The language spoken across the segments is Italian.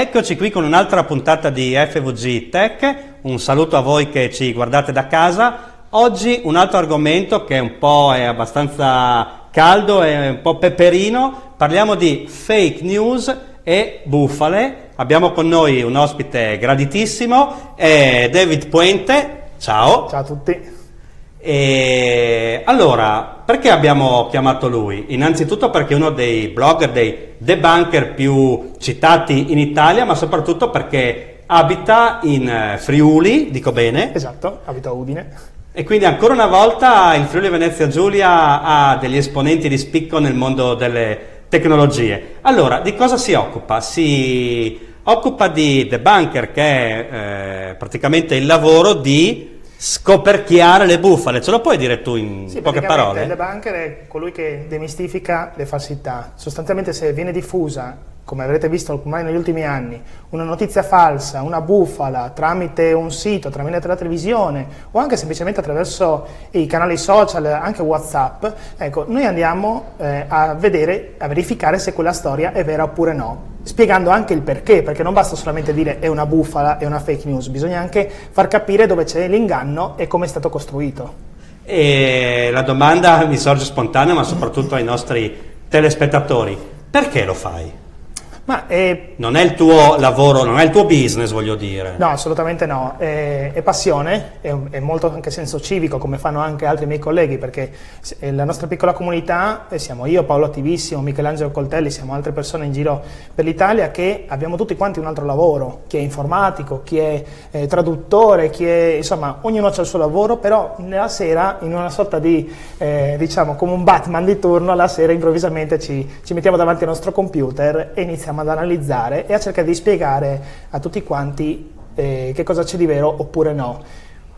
Eccoci qui con un'altra puntata di FVG Tech, un saluto a voi che ci guardate da casa. Oggi un altro argomento che un po' è abbastanza caldo e un po' peperino, parliamo di fake news e bufale. Abbiamo con noi un ospite graditissimo, è David Puente. Ciao. Ciao a tutti. E allora, perché abbiamo chiamato lui? Innanzitutto perché è uno dei blogger, dei debunker più citati in Italia, ma soprattutto perché abita in eh, Friuli, dico bene? Esatto, abita a Udine. E quindi ancora una volta il Friuli Venezia Giulia ha degli esponenti di spicco nel mondo delle tecnologie. Allora, di cosa si occupa? Si occupa di debunker, che è eh, praticamente il lavoro di scoperchiare le bufale. Ce lo puoi dire tu in sì, poche parole? Il debunker è colui che demistifica le falsità. Sostanzialmente se viene diffusa come avrete visto ormai negli ultimi anni, una notizia falsa, una bufala tramite un sito, tramite la televisione o anche semplicemente attraverso i canali social, anche Whatsapp, ecco, noi andiamo eh, a vedere, a verificare se quella storia è vera oppure no, spiegando anche il perché, perché non basta solamente dire è una bufala, è una fake news, bisogna anche far capire dove c'è l'inganno e come è stato costruito. E la domanda mi sorge spontanea, ma soprattutto ai nostri telespettatori, perché lo fai? Ma è... Non è il tuo lavoro, non è il tuo business, voglio dire. No, assolutamente no. È, è passione, è, è, molto anche senso civico, come fanno anche altri miei colleghi, perché la nostra piccola comunità, siamo io, Paolo Attivissimo, Michelangelo Coltelli, siamo altre persone in giro per l'Italia che abbiamo tutti quanti un altro lavoro, chi è informatico, chi è eh, traduttore, chi è... insomma, ognuno ha il suo lavoro, però la sera, in una sorta di, eh, diciamo, come un Batman di turno, la sera improvvisamente ci, ci mettiamo davanti al nostro computer e iniziamo iniziamo ad analizzare e a cercare di spiegare a tutti quanti eh, che cosa c'è di vero oppure no.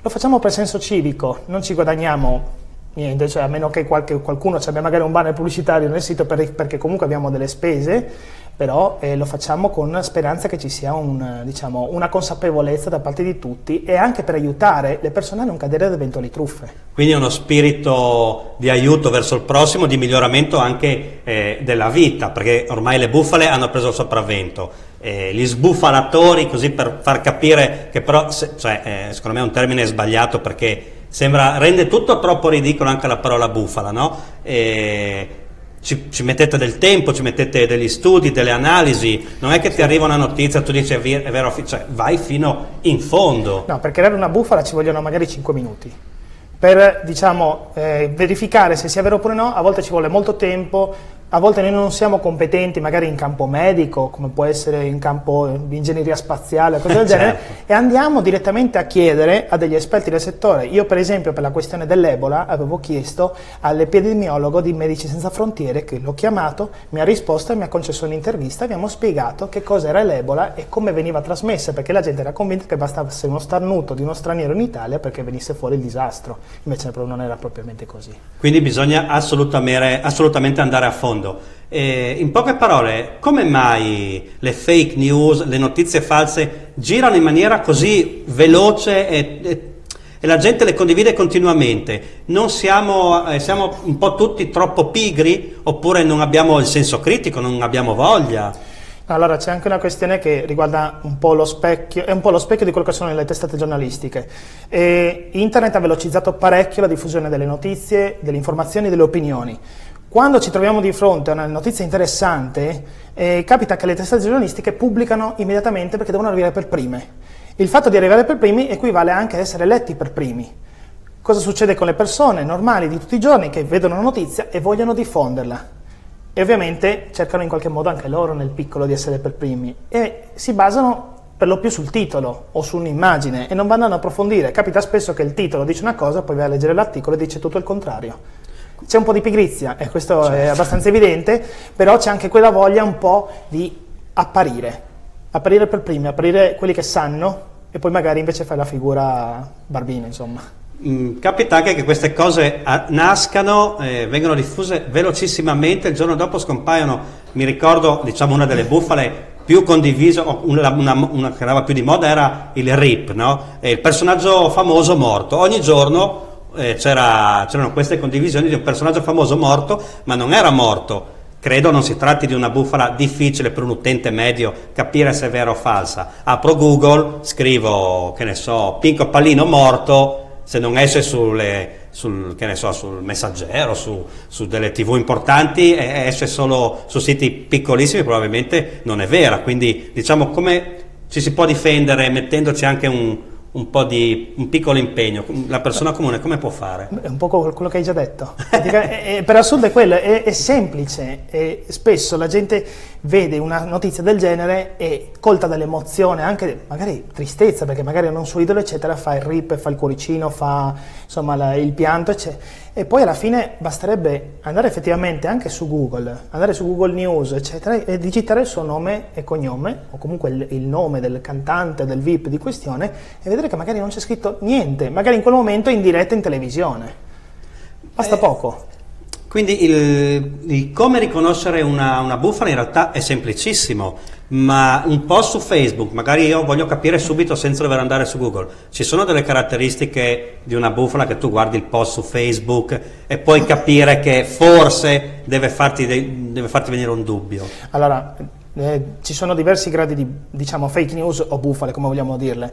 Lo facciamo per senso civico, non ci guadagniamo niente, cioè a meno che qualche, qualcuno ci abbia magari un banner pubblicitario nel sito per, perché comunque abbiamo delle spese, però eh, lo facciamo con speranza che ci sia un, diciamo, una consapevolezza da parte di tutti e anche per aiutare le persone a non cadere ad eventuali truffe. Quindi uno spirito di aiuto verso il prossimo, di miglioramento anche eh, della vita, perché ormai le bufale hanno preso il sopravvento. Eh, gli sbufalatori, così per far capire che però, se, cioè, eh, secondo me è un termine sbagliato perché sembra, rende tutto troppo ridicolo anche la parola bufala, no? Ci, ci, mettete del tempo, ci mettete degli studi, delle analisi, non è che ti arriva una notizia e tu dici è vero, cioè vai fino in fondo. No, per creare una bufala ci vogliono magari 5 minuti. Per diciamo, eh, verificare se sia vero oppure no, a volte ci vuole molto tempo, a volte noi non siamo competenti magari in campo medico, come può essere in campo di ingegneria spaziale, cose del genere, certo. e andiamo direttamente a chiedere a degli esperti del settore. Io per esempio per la questione dell'Ebola avevo chiesto all'epidemiologo di Medici Senza Frontiere, che l'ho chiamato, mi ha risposto e mi ha concesso un'intervista, abbiamo spiegato che cosa era l'Ebola e come veniva trasmessa, perché la gente era convinta che bastasse uno starnuto di uno straniero in Italia perché venisse fuori il disastro, invece non era propriamente così. Quindi bisogna assolutamente, assolutamente andare a fondo mondo. Eh, in poche parole, come mai le fake news, le notizie false girano in maniera così veloce e, e, e la gente le condivide continuamente? Non siamo, eh, siamo un po' tutti troppo pigri oppure non abbiamo il senso critico, non abbiamo voglia? Allora c'è anche una questione che riguarda un po' lo specchio, è un po' lo specchio di quello che sono le testate giornalistiche. E internet ha velocizzato parecchio la diffusione delle notizie, delle informazioni e delle opinioni. Quando ci troviamo di fronte a una notizia interessante, eh, capita che le testate giornalistiche pubblicano immediatamente perché devono arrivare per prime. Il fatto di arrivare per primi equivale anche ad essere letti per primi. Cosa succede con le persone normali di tutti i giorni che vedono una notizia e vogliono diffonderla? E ovviamente cercano in qualche modo anche loro nel piccolo di essere per primi e si basano per lo più sul titolo o su un'immagine e non vanno ad approfondire. Capita spesso che il titolo dice una cosa, poi vai a leggere l'articolo e dice tutto il contrario. C'è un po' di pigrizia, e questo certo. è abbastanza evidente, però c'è anche quella voglia un po' di apparire, apparire per primi, apparire quelli che sanno e poi magari invece fai la figura barbina, insomma. Mm, capita anche che queste cose ah, nascano, eh, vengono diffuse velocissimamente, il giorno dopo scompaiono, mi ricordo diciamo una delle bufale più condivise, una, una, una, che andava più di moda era il RIP, no? il personaggio famoso morto, ogni giorno eh, c'era, c'erano queste condivisioni di un personaggio famoso morto, ma non era morto, Credo non si tratti di una bufala difficile per un utente medio capire se è vera o falsa. Apro Google, scrivo, che ne so, Pinco Pallino morto, se non esce sulle, sul, so, sul, messaggero, su, su, delle tv importanti, esce solo su siti piccolissimi, probabilmente non è vera. Quindi diciamo come ci si può difendere mettendoci anche un, un po' di un piccolo impegno, la persona comune come può fare? È un po' quello che hai già detto. è, è, per assurdo è quello, è, è semplice. E spesso la gente vede una notizia del genere e colta dall'emozione, anche magari tristezza, perché magari è un suo idolo, eccetera, fa il rip, fa il cuoricino, fa insomma la, il pianto, eccetera. E poi alla fine basterebbe andare effettivamente anche su Google, andare su Google News, eccetera, e digitare il suo nome e cognome, o comunque il, il nome del cantante, del VIP di questione, e vedere che magari non c'è scritto niente, magari in quel momento in diretta in televisione. Basta eh, poco. Quindi il, il come riconoscere una, una, bufala in realtà è semplicissimo, ma un po' su Facebook, magari io voglio capire subito senza dover andare su Google, ci sono delle caratteristiche di una bufala che tu guardi il post su Facebook e puoi capire che forse deve farti, deve farti venire un dubbio. Allora, eh, ci sono diversi gradi di diciamo, fake news o bufale, come vogliamo dirle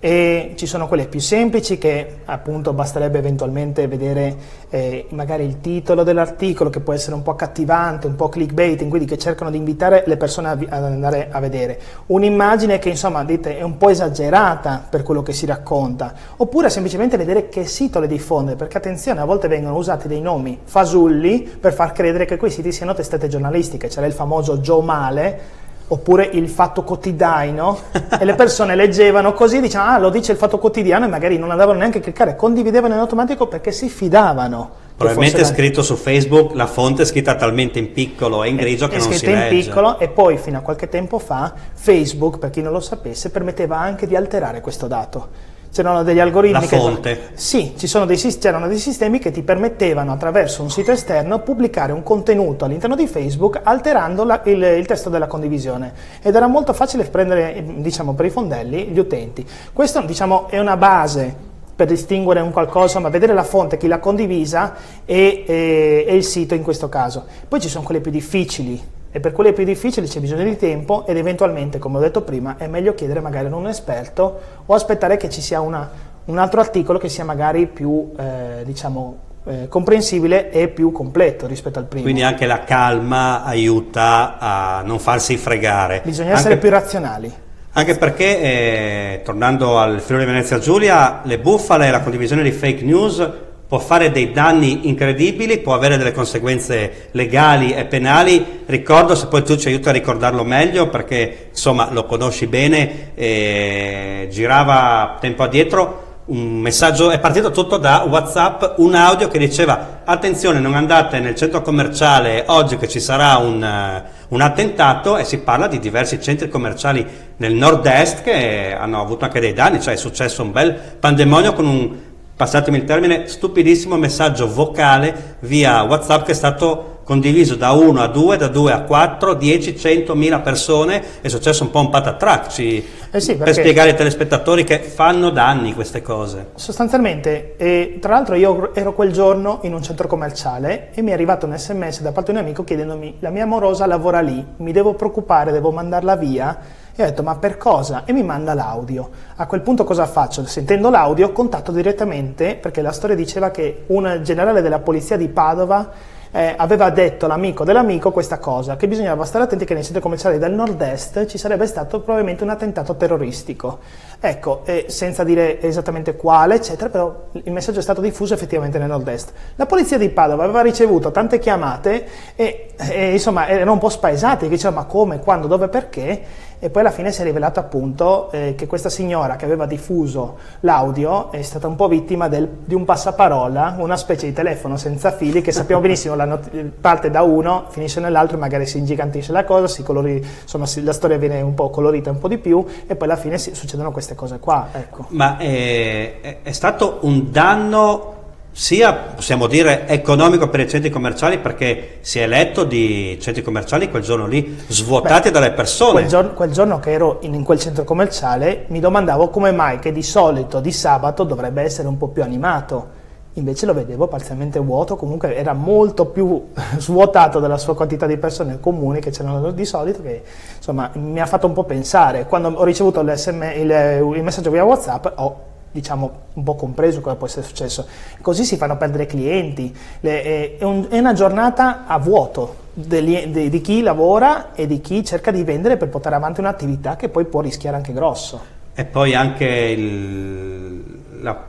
e ci sono quelle più semplici che appunto basterebbe eventualmente vedere eh, magari il titolo dell'articolo che può essere un po' accattivante, un po' clickbaiting, quindi che cercano di invitare le persone ad andare a vedere. Un'immagine che insomma dite è un po' esagerata per quello che si racconta, oppure semplicemente vedere che sito le diffonde, perché attenzione, a volte vengono usati dei nomi fasulli per far credere che quei siti siano testate giornalistiche, c'era il famoso Joe Male oppure il fatto quotidiano e le persone leggevano così dicevano ah lo dice il fatto quotidiano e magari non andavano neanche a cliccare condividevano in automatico perché si fidavano probabilmente è scritto su Facebook la fonte è scritta talmente in piccolo e in grigio è, che è non si legge. è scritta in piccolo e poi fino a qualche tempo fa Facebook per chi non lo sapesse permetteva anche di alterare questo dato c'erano degli algoritmi. La fonte. Che, sì, dei, c'erano dei sistemi che ti permettevano attraverso un sito esterno pubblicare un contenuto all'interno di Facebook alterando la, il, il, testo della condivisione ed era molto facile prendere diciamo, per i fondelli gli utenti. Questo diciamo, è una base per distinguere un qualcosa, ma vedere la fonte, chi l'ha condivisa e, e, e il sito in questo caso. Poi ci sono quelle più difficili, e per quelle più difficili c'è bisogno di tempo ed eventualmente, come ho detto prima, è meglio chiedere magari ad un esperto o aspettare che ci sia una, un altro articolo che sia magari più, eh, diciamo, eh, comprensibile e più completo rispetto al primo. Quindi anche la calma aiuta a non farsi fregare. Bisogna essere anche, più razionali. Anche perché, eh, tornando al Friuli Venezia Giulia, le bufale e la condivisione di fake news può fare dei danni incredibili, può avere delle conseguenze legali e penali. Ricordo, se poi tu ci aiuti a ricordarlo meglio, perché insomma lo conosci bene, eh, girava tempo addietro un messaggio, è partito tutto da WhatsApp, un audio che diceva attenzione non andate nel centro commerciale oggi che ci sarà un, uh, un attentato e si parla di diversi centri commerciali nel nord-est che hanno avuto anche dei danni, cioè è successo un bel pandemonio con un passatemi il termine, stupidissimo messaggio vocale via WhatsApp che è stato condiviso da 1 a 2, da 2 a 4, 10, 100, 1000 persone, è successo un po' un patatrac eh sì, per spiegare ai telespettatori che fanno danni queste cose. Sostanzialmente, e tra l'altro io ero quel giorno in un centro commerciale e mi è arrivato un sms da parte di un amico chiedendomi la mia amorosa lavora lì, mi devo preoccupare, devo mandarla via e ho detto, ma per cosa? E mi manda l'audio. A quel punto cosa faccio? Sentendo l'audio, contatto direttamente, perché la storia diceva che un generale della polizia di Padova eh, aveva detto all'amico dell'amico questa cosa, che bisognava stare attenti che nei centri commerciali del nord-est ci sarebbe stato probabilmente un attentato terroristico. Ecco, eh, senza dire esattamente quale, eccetera, però il messaggio è stato diffuso effettivamente nel nord-est. La polizia di Padova aveva ricevuto tante chiamate e, e insomma erano un po' spaesati, dicevano ma come, quando, dove, perché, e poi alla fine si è rivelato appunto eh, che questa signora che aveva diffuso l'audio è stata un po' vittima del, di un passaparola, una specie di telefono senza fili che sappiamo benissimo not- parte da uno, finisce nell'altro magari si ingigantisce la cosa, colori, insomma si, la storia viene un po' colorita un po' di più e poi alla fine si, succedono queste cose qua. Ecco. Ma è, è, è stato un danno sia possiamo dire economico per i centri commerciali perché si è letto di centri commerciali quel giorno lì svuotati Beh, dalle persone. Quel giorno, quel giorno che ero in, in, quel centro commerciale mi domandavo come mai che di solito di sabato dovrebbe essere un po' più animato invece lo vedevo parzialmente vuoto, comunque era molto più svuotato della sua quantità di persone comuni che c'erano di solito, che insomma mi ha fatto un po' pensare. Quando ho ricevuto il, il messaggio via WhatsApp ho diciamo un po' compreso cosa può essere successo. Così si fanno perdere clienti, Le, è, un, è, una giornata a vuoto degli, di, di chi lavora e di chi cerca di vendere per portare avanti un'attività che poi può rischiare anche grosso. E poi anche il, la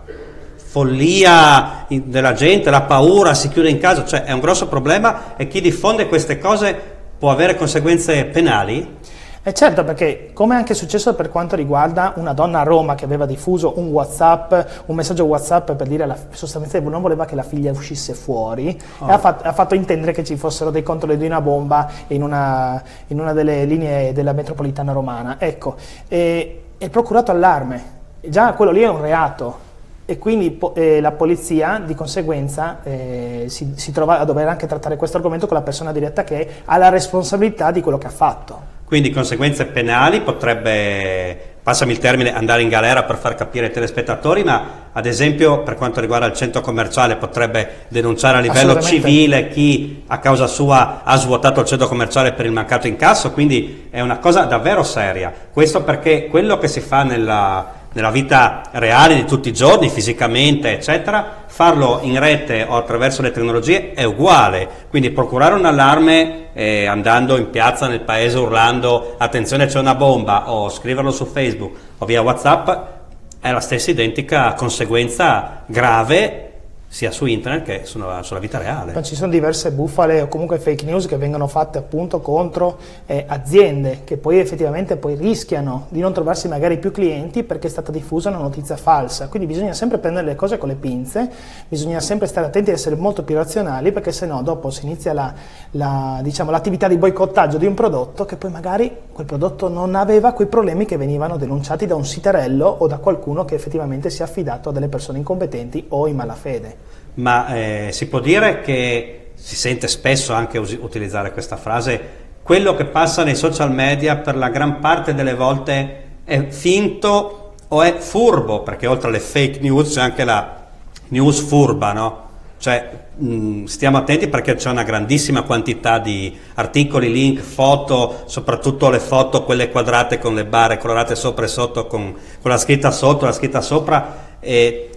follia della gente, la paura, si chiude in casa, cioè è un grosso problema e chi diffonde queste cose può avere conseguenze penali? Eh certo, perché come è anche successo per quanto riguarda una donna a Roma che aveva diffuso un WhatsApp, un messaggio WhatsApp per dire alla, sostanzialmente non voleva che la figlia uscisse fuori oh. e ha fatto, ha fatto, intendere che ci fossero dei controlli di una bomba in una, in una delle linee della metropolitana romana. Ecco, e, è procurato allarme, già quello lì è un reato e quindi eh, la polizia di conseguenza eh, si, si, trova a dover anche trattare questo argomento con la persona diretta che ha la responsabilità di quello che ha fatto. Quindi conseguenze penali potrebbe, passami il termine, andare in galera per far capire ai telespettatori, ma ad esempio per quanto riguarda il centro commerciale potrebbe denunciare a livello civile chi a causa sua ha svuotato il centro commerciale per il mancato incasso, quindi è una cosa davvero seria. Questo perché quello che si fa nella nella vita reale di tutti i giorni, fisicamente, eccetera, farlo in rete o attraverso le tecnologie è uguale. Quindi procurare un allarme eh, andando in piazza nel paese urlando attenzione c'è una bomba o scriverlo su Facebook o via WhatsApp è la stessa identica conseguenza grave sia su internet che sulla, sulla, vita reale. Ma ci sono diverse bufale o comunque fake news che vengono fatte appunto contro eh, aziende che poi effettivamente poi rischiano di non trovarsi magari più clienti perché è stata diffusa una notizia falsa. Quindi bisogna sempre prendere le cose con le pinze, bisogna sempre stare attenti e essere molto più razionali perché se no dopo si inizia la, la, diciamo, l'attività di boicottaggio di un prodotto che poi magari quel prodotto non aveva quei problemi che venivano denunciati da un siterello o da qualcuno che effettivamente si è affidato a delle persone incompetenti o in malafede ma eh, si può dire che si sente spesso anche us- utilizzare questa frase, quello che passa nei social media per la gran parte delle volte è finto o è furbo, perché oltre alle fake news c'è anche la news furba, no? Cioè, mh, stiamo attenti perché c'è una grandissima quantità di articoli, link, foto, soprattutto le foto, quelle quadrate con le barre colorate sopra e sotto, con, con la scritta sotto, la scritta sopra, e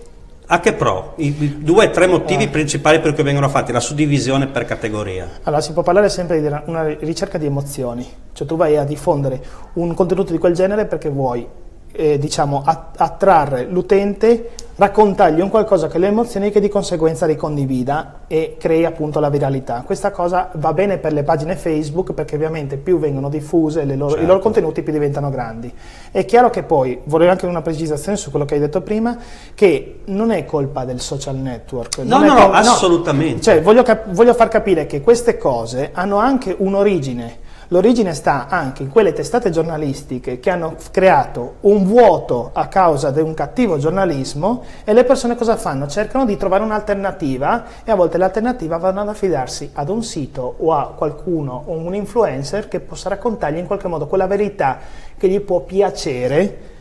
a che pro? I due o tre motivi eh. principali per cui vengono fatti, la suddivisione per categoria. Allora, si può parlare sempre di una ricerca di emozioni, cioè tu vai a diffondere un contenuto di quel genere perché vuoi eh, diciamo, attrarre l'utente, raccontargli un qualcosa che le emozioni che di conseguenza ricondivida e crei appunto la viralità. Questa cosa va bene per le pagine Facebook perché ovviamente più vengono diffuse loro, certo. i loro contenuti più diventano grandi. È chiaro che poi, vorrei anche una precisazione su quello che hai detto prima, che non è colpa del social network. No, no, no, assolutamente. Cioè, voglio, voglio far capire che queste cose hanno anche un'origine L'origine sta anche in quelle testate giornalistiche che hanno creato un vuoto a causa di un cattivo giornalismo e le persone cosa fanno? Cercano di trovare un'alternativa e a volte l'alternativa vanno ad affidarsi ad un sito o a qualcuno o un influencer che possa raccontargli in qualche modo quella verità che gli può piacere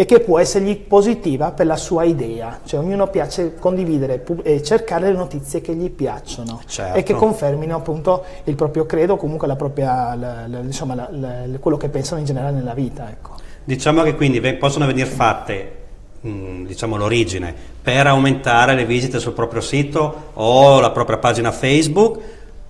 e che può essergli positiva per la sua idea. Cioè ognuno piace condividere e cercare le notizie che gli piacciono certo. e che confermino appunto il proprio credo o comunque la propria, la, la, insomma, la, quello che pensano in generale nella vita. Ecco. Diciamo che quindi possono venire fatte diciamo l'origine per aumentare le visite sul proprio sito o la propria pagina Facebook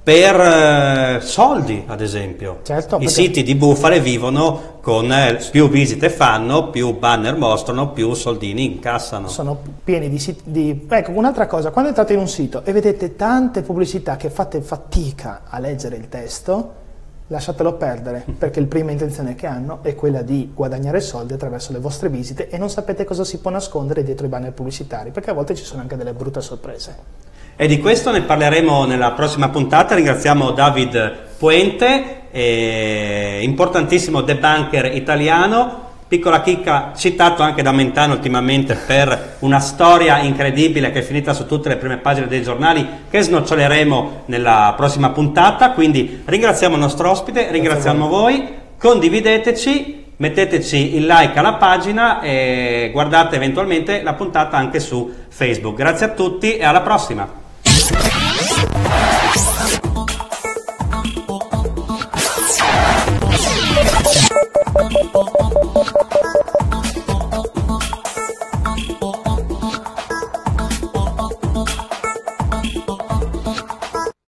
per eh, soldi, ad esempio. Certo, I siti di bufale vivono con eh, più visite fanno, più banner mostrano, più soldini incassano. Sono pieni di siti. Di... Ecco, un'altra cosa, quando entrate in un sito e vedete tante pubblicità che fate fatica a leggere il testo, lasciatelo perdere, perché la prima intenzione che hanno è quella di guadagnare soldi attraverso le vostre visite e non sapete cosa si può nascondere dietro i banner pubblicitari, perché a volte ci sono anche delle brutte sorprese. E di questo ne parleremo nella prossima puntata. Ringraziamo David Puente, eh, importantissimo debunker italiano. Piccola chicca, citato anche da Mentano ultimamente per una storia incredibile che è finita su tutte le prime pagine dei giornali che snoccioleremo nella prossima puntata. Quindi ringraziamo il nostro ospite, ringraziamo voi, condivideteci metteteci il like alla pagina e guardate eventualmente la puntata anche su Facebook. Grazie a tutti e alla prossima! Thank you.